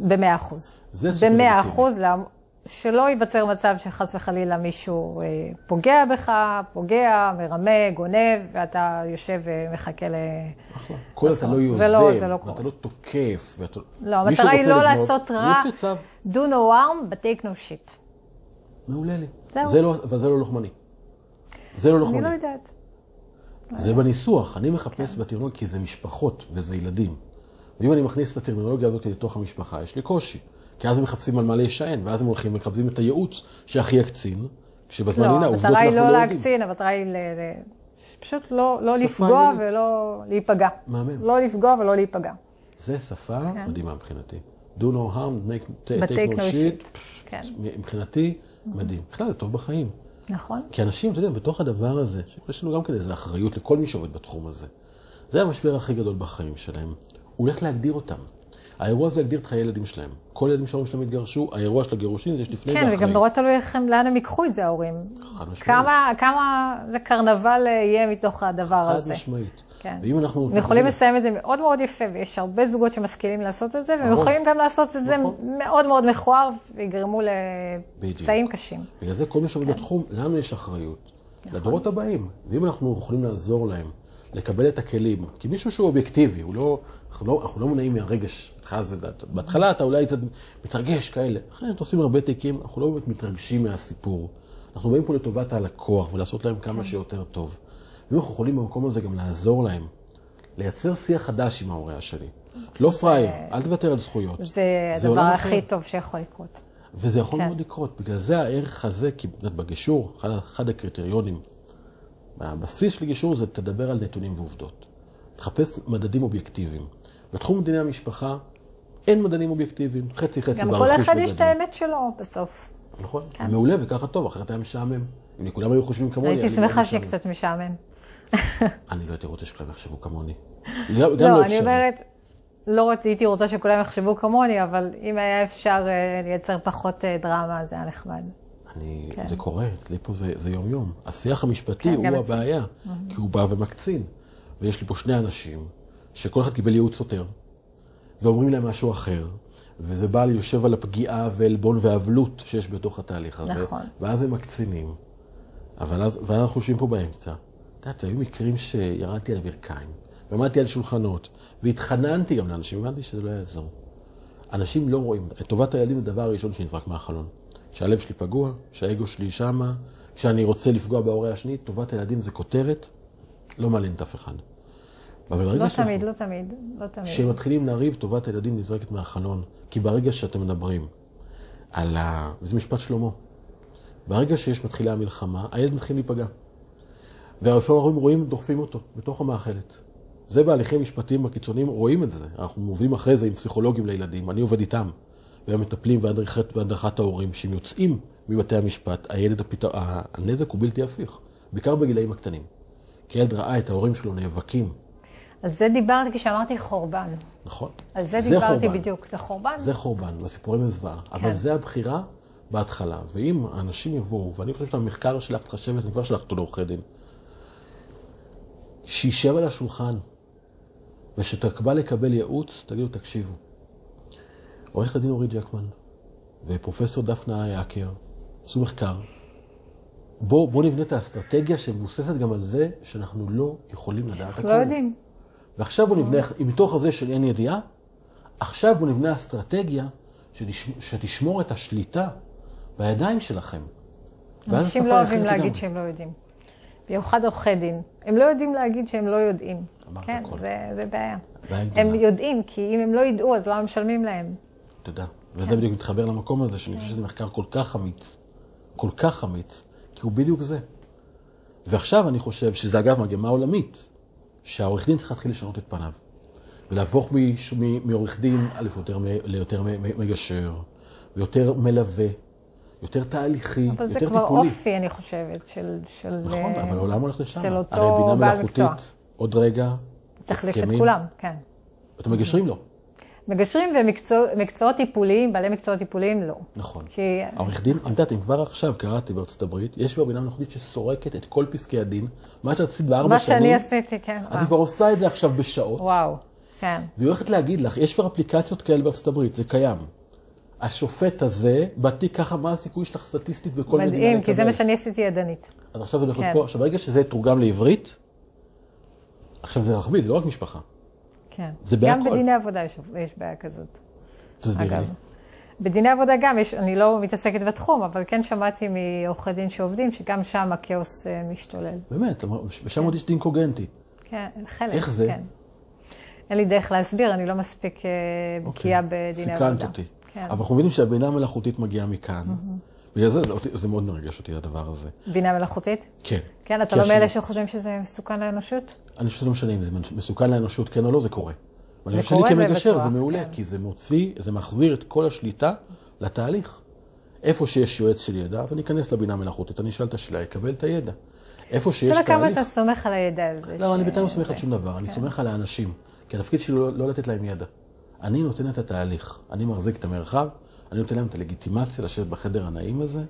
במאה אחוז. זה סופר במאה לגיטימי. אחוז, לעמ- שלא ייווצר מצב שחס וחלילה מישהו אה, פוגע בך, פוגע, מרמה, גונב, ואתה יושב ומחכה ל... אחלה. כל אתה לא יוזם, לא- זה לא ואתה. לא תוקף. ואתה- לא, המטרה היא לא לגנוב, לעשות רע. do no harm, but take no shit. מעולה לי. זהו. זה לא, אבל זה לא לוחמני. זה לא אני לוחמני. לא יודעת. זה בניסוח, אני מחפש בטרמינולוגיה כי זה משפחות וזה ילדים. ואם אני מכניס את הטרמינולוגיה הזאת לתוך המשפחה, יש לי קושי. כי אז הם מחפשים על מה להישען, ואז הם הולכים ומחפשים את הייעוץ שהכי יקצין, כשבזמן, לא, הנה, העובדות המטרה היא אנחנו לא לא יודעים. להקצין, המטרה היא ל- פשוט לא לא שפה לפגוע עניינית. ולא להיפגע. מהמם. לא לפגוע ולא להיפגע. זה שפה כן. מדהימה מבחינתי. do no harm, make, take, take no no shit. shit. כן. מבחינתי, מדהים. בכלל, זה טוב בחיים. נכון. כי אנשים, אתה יודע, בתוך הדבר הזה, יש לנו גם כן איזו אחריות לכל מי שעובד בתחום הזה. זה המשבר הכי גדול בחיים שלהם. הוא הולך להגדיר אותם. האירוע הזה יגדיר את חיי הילדים שלהם. כל הילדים שההורים שלהם התגרשו, האירוע של הגירושין זה יש לפני כן, ואחרי. וגם נורא תלוי איך הם- לאן הם ייקחו את זה, ההורים. חד משמעית. כמה, כמה זה קרנבל אה, יהיה מתוך הדבר חד הזה. משמעית. כן. ואם אנחנו... הם יכולים לסיים את זה מאוד מאוד יפה, ויש הרבה זוגות שמשכילים לעשות את זה, והם ברור. יכולים גם לעשות את זה נכון. מאוד מאוד מכוער, ויגרמו. לפצעים קשים. בגלל זה כל מי כן. שעובד בתחום, לנו יש אחריות. נכון. לדורות הבאים. ואם אנחנו יכולים לעזור להם, לקבל את הכלים, כי מישהו שהוא אובייקטיבי, הוא לא, אנחנו לא, אנחנו לא מונעים מהרגש, בהתחלה זה, בהתחלה אתה אולי קצת מתרגש כאלה, אחרי שאנחנו עושים הרבה תיקים, אנחנו לא באמת מתרגשים מהסיפור. אנחנו באים פה לטובת הלקוח ולעשות להם כן. כמה שיותר טוב. ואם אנחנו יכולים במקום הזה גם לעזור להם, לייצר שיח חדש עם ההורה השני. לא פראייר, אל תוותר על זכויות. זה הדבר הכי. טוב שיכול לקרות. וזה יכול כן. מאוד לקרות. בגלל זה הערך הזה, כי את בגישור, אחד הקריטריונים, הבסיס של גישור זה תדבר על נתונים ועובדות. תחפש מדדים אובייקטיביים. בתחום דיני המשפחה אין מדדים אובייקטיביים, חצי חצי גם כל ברכוש אחד יש את. האמת שלו בסוף. נכון, מעולה וככה טוב, אחרת היה משעמם. אם כולם היו חושבים כמוני, הייתי מאוד שמחה שיהיה. קצת משעמם. אני לא הייתי רוצה שכולם יחשבו כמוני. גם לא, אני. אומרת, לא הייתי רוצה שכולם יחשבו כמוני, אבל אם היה אפשר אה, לייצר פחות אה, דרמה, זה היה נחמד. אני, זה קורה, אצלי פה זה, זה יום-יום. השיח המשפטי כן, הוא. הבעיה, כי הוא בא ומקצין. ויש לי פה שני אנשים, שכל אחד קיבל ייעוץ סותר, ואומרים להם משהו אחר, וזה בא יושב על הפגיעה ועלבון ואבלות שיש בתוך התהליך הזה. נכון. ואז הם מקצינים. אבל אז, ואנחנו יושבים פה באמצע. את יודעת, היו מקרים שירדתי על ברכיים, ועמדתי על שולחנות, והתחננתי גם לאנשים, הבנתי שזה לא יעזור. אנשים לא רואים, את טובת הילדים זה הדבר הראשון שנזרק מהחלון. שהלב שלי פגוע, שהאגו שלי שמה, כשאני רוצה לפגוע בהורה השני, טובת הילדים זה כותרת, לא מעניינת אף אחד. אבל ברגע לא שאנחנו- תמיד, לא תמיד, לא תמיד. כשמתחילים לריב, טובת הילדים נזרקת מהחלון. כי ברגע שאתם מדברים על ה... וזה משפט שלמה. ברגע שיש מתחילה המלחמה, הילד מתחיל להיפגע. והרפורמים רואים, דוחפים אותו בתוך המאכלת. זה בהליכים משפטיים הקיצוניים, רואים את זה. אנחנו מובילים אחרי זה עם פסיכולוגים לילדים, אני עובד איתם. והם מטפלים בהדרכת, בהדרכת ההורים, שהם יוצאים מבתי המשפט, הילד, הפת... הנזק הוא בלתי הפיך, בעיקר בגילאים הקטנים. כי ילד ראה את ההורים שלו נאבקים, על זה דיברתי כשאמרתי חורבן. נכון? על זה דיברתי חורבן. בדיוק, זה חורבן. זה חורבן, והסיפורים הם זוועה. אבל כן. זה הבחירה בהתחלה. ואם האנשים יבואו, ואני חושב שהמחקר שלך תחשבת, אני כבר שלחת אותו לעורכי דין, שישב על השולחן, ושתקבע לקבל ייעוץ, תגידו, תקשיבו. עורכת הדין אורית ג'קמן ופרופסור דפנה יעקר עשו מחקר. בואו בוא נבנה את האסטרטגיה שמבוססת גם על זה שאנחנו לא יכולים לדעת הכול. לא יודעים. ועכשיו בוא נבנה, מתוך הזה של אין ידיעה, עכשיו בוא נבנה אסטרטגיה שתש, שתשמור את השליטה בידיים שלכם. אנשים לא אוהבים להגיד לגמרי. שהם לא יודעים. במיוחד עורכי דין. הם לא יודעים להגיד שהם לא יודעים. אמרת כן, הכל. זה, זה בעיה. הם. יודעים, כי אם הם לא ידעו, אז למה משלמים להם? תודה. כן. וזה בדיוק מתחבר למקום הזה, שאני חושב שזה מחקר כל כך אמיץ, כל כך אמיץ, כי הוא בדיוק זה. ועכשיו אני חושב שזה אגב מגמה עולמית, שהעורך דין צריך להתחיל לשנות את פניו. ולהפוך מעורך דין, א', יותר ליותר מגשר, ויותר מלווה, יותר תהליכי, אבל זה יותר כבר טיפולי. אופי, אני חושבת, של... של נכון, אה, אבל העולם הולך לשם. של אותו הרי בינה בעל מלאכותית, מקצוע. עוד רגע, תחליף את. כולם, כן. אתם מגשרים לא. מגשרים ומקצועות טיפוליים, בעלי מקצועות טיפוליים, לא. נכון. כי העורך דין, אם יודעת, אם כבר עכשיו קראתי בארצות הברית, יש כבר בינה מלאכותית שסורקת את כל פסקי הדין, מה שאת עשית בארבע מה שנים, שאני עשיתי, כן. אז היא כבר עושה את זה עכשיו בשעות, וואו, כן. והיא הולכת להגיד לך, יש כבר אפליקציות כאלה בארצות הברית, זה קיים. השופט הזה, בתיק ככה, מה הסיכוי שלך סטטיסטית בכל מדינה? מדהים, כי זה מה שאני עשיתי ידנית. אז עכשיו זה כן. פה, עכשיו ברגע שזה יתורגם לעברית, עכשיו זה רוחבי, זה לא רק משפחה. כן. זה גם בהכל. בדיני עבודה יש, יש בעיה כזאת. תסבירי לי. אגב. בדיני עבודה גם יש, אני לא מתעסקת בתחום, אבל כן שמעתי מעורכי דין שעובדים, שגם שם הכאוס אה, משתולל. באמת, ושם עוד יש דין קוגנטי. כן, חלק, איך זה? כן. אין לי דרך להסביר, אני לא מספיק אה, בקיאה בדיני אוקיי. סיכנת עבודה. אותי. כן. אבל אנחנו מבינים שהבינה המלאכותית מגיעה מכאן. בגלל זה, זה, זה מאוד מרגש אותי הדבר הזה. בינה מלאכותית? כן. כן, אתה לא מאלה שחושבים שזה מסוכן לאנושות? אני חושב שזה לא משנה אם זה מסוכן לאנושות, כן או לא, זה קורה. זה חושב שאני זה כמגשר, בטוח, זה מעולה, כן. כי זה מוציא, זה מחזיר את כל השליטה לתהליך. איפה שיש יועץ של ידע, אז אני אכנס לבינה מלאכותית, אני אשאל את השאלה, אקבל את הידע. איפה שיש השאלה כמה תהליך... אתה סומך על הידע הזה. לא, ש- אני בינתיים לא סומך על זה. שום דבר, אני כן. סומך על האנשים. כי התפקיד שלי לא, לא לתת להם ידע. אני נותן את התהליך, אני מחזיק את המרחב, אני נותן להם את הלגיטימציה לשבת בחדר הנעים הזה,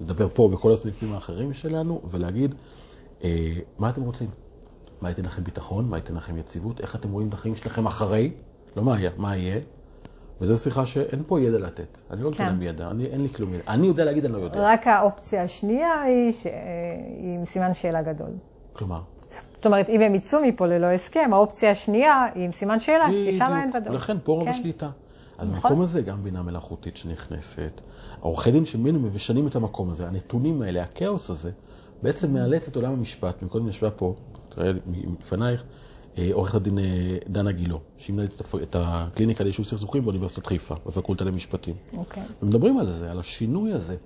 לדבר פה בכל הסניפים האחרים שלנו, ולהגיד, אה, מה אתם רוצים? מה ייתן לכם ביטחון? מה ייתן לכם יציבות? איך אתם רואים את החיים שלכם אחרי? לא מה היה, מה יהיה? וזו שיחה שאין פה ידע לתת. אני לא נותן כן. להם ידע, אני, אין לי כלום ידע. אני יודע להגיד, אני לא יודע. רק האופציה השנייה היא ש- היא עם סימן שאלה גדול. כלומר, זאת אומרת, אם הם יצאו מפה ללא הסכם, האופציה השנייה היא עם סימן שאלה, כי שם אין. ודאות. לכן פה רוב כן. השליטה. אז נכון. במקום הזה גם בינה מלאכותית שנכנסת, העורכי דין שמינו משנים את המקום הזה, הנתונים האלה, הכאוס הזה, בעצם מאלץ את עולם המשפט, מקודם ישבה פה, תראה לפנייך, אה, עורכת הדין אה, דנה גילו, שהיא מנהלת את הקליניקה ליישוב סכסוכים באוניברסיטת חיפה, בפקולטה למשפטים. אוקיי. ומדברים על זה, על השינוי הזה,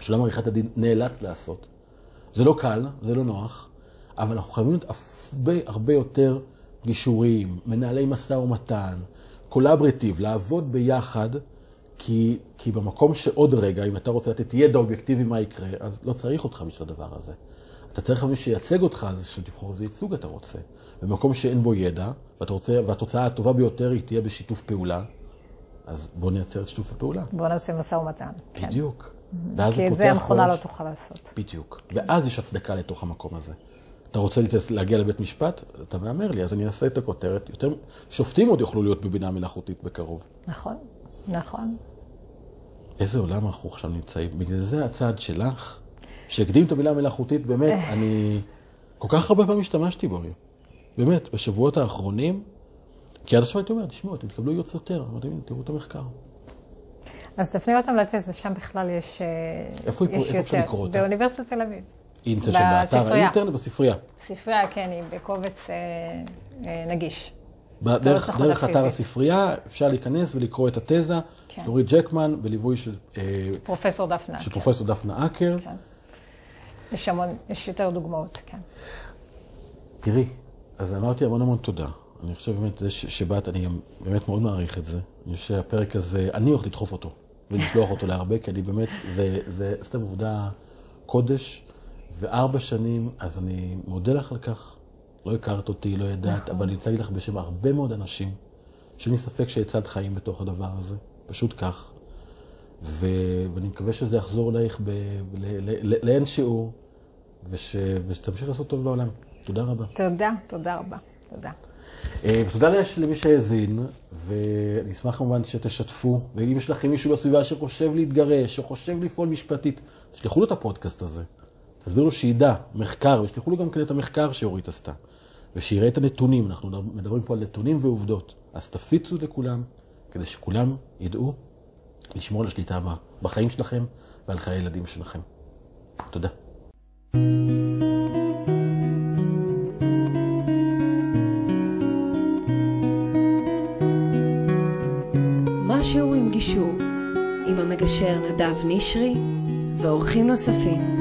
שעולם עריכת הדין נאלץ לעשות. זה לא קל, זה לא נוח, אבל אנחנו חייבים להיות הרבה הרבה יותר גישוריים, מנהלי משא ומתן, קולברטיב, לעבוד ביחד, כי, כי במקום שעוד רגע, אם אתה רוצה לתת ידע אובייקטיבי מה יקרה, אז לא צריך אותך בשביל הדבר הזה. אתה צריך מי שייצג אותך, אז שתבחור איזה ייצוג אתה רוצה. במקום שאין בו ידע, ואתה רוצה, והתוצאה הטובה ביותר היא תהיה בשיתוף פעולה, אז בוא נייצר את שיתוף הפעולה. בואו נעשה משא ומתן. כן. בדיוק. ואז כי את זה המכונה לא. תוכל לעשות. בדיוק. ואז יש הצדקה לתוך המקום הזה. אתה רוצה להגיע לבית משפט? אתה מהמר לי, אז אני אעשה את הכותרת. יותר שופטים עוד יוכלו להיות בבינה מלאכותית בקרוב. נכון, נכון. איזה עולם אנחנו עכשיו נמצאים. בגלל זה הצעד שלך, שהקדים את המילה מלאכותית, באמת, אני כל כך הרבה פעמים השתמשתי בו. באמת, בשבועות האחרונים, כי עד עכשיו הייתי אומר, תשמעו, אתם תקבלו ייעוץ יותר. אמרתי, "הנה, תראו את המחקר. אז תפני אותם לתז, ושם בכלל יש, אה, איפה יש איפה אפשר יותר. לקרוא אותה? באוניברסיטת תל אביב. היא נמצאת שם באתר בספרייה. האינטרנט, בספרייה. ספרייה, כן, היא בקובץ אה, אה, נגיש. דרך, נכון, דרך אתר. הספרייה אפשר להיכנס ולקרוא את התזה, כן. דורית ג'קמן, בליווי של, אה, פרופסור דפנה. של כן, פרופסור דפנה אקר. כן. יש המון, יש יותר דוגמאות, כן. תראי, אז אמרתי המון המון תודה. אני חושב באמת, זה שבאת, אני גם באמת מאוד מעריך את זה. אני חושב שהפרק הזה, אני הולך לדחוף אותו ולשלוח אותו להרבה, כי אני באמת, זה, זה סתם עובדה קודש, וארבע שנים, אז אני מודה לך על כך. לא הכרת אותי, לא ידעת, אבל אני רוצה להגיד לך בשם הרבה מאוד אנשים, שאין לי ספק שהצלת חיים בתוך הדבר הזה, פשוט כך. ו... ואני מקווה שזה יחזור אלייך ב... ל... ל... ל... לאין שיעור, וש... ושתמשיך לעשות טוב בעולם. תודה רבה. תודה, תודה רבה. תודה. אה, ותודה למי שהאזין, ואני אשמח כמובן שתשתפו, ואם יש לכם מישהו בסביבה שחושב להתגרש, שחושב לפעול משפטית, תשלחו לו את הפודקאסט הזה. תסבירו לו שידע, מחקר, ושלחו לו גם כן את המחקר שאורית עשתה. ושיראה את הנתונים, אנחנו מדברים פה על נתונים ועובדות. אז תפיצו לכולם, כדי שכולם ידעו לשמור על השליטה ב- בחיים שלכם ועל חיי הילדים שלכם. תודה. משהו עם גישור, עם המגשר נדב נשרי ואורחים נוספים.